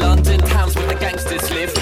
London towns where the gangsters live.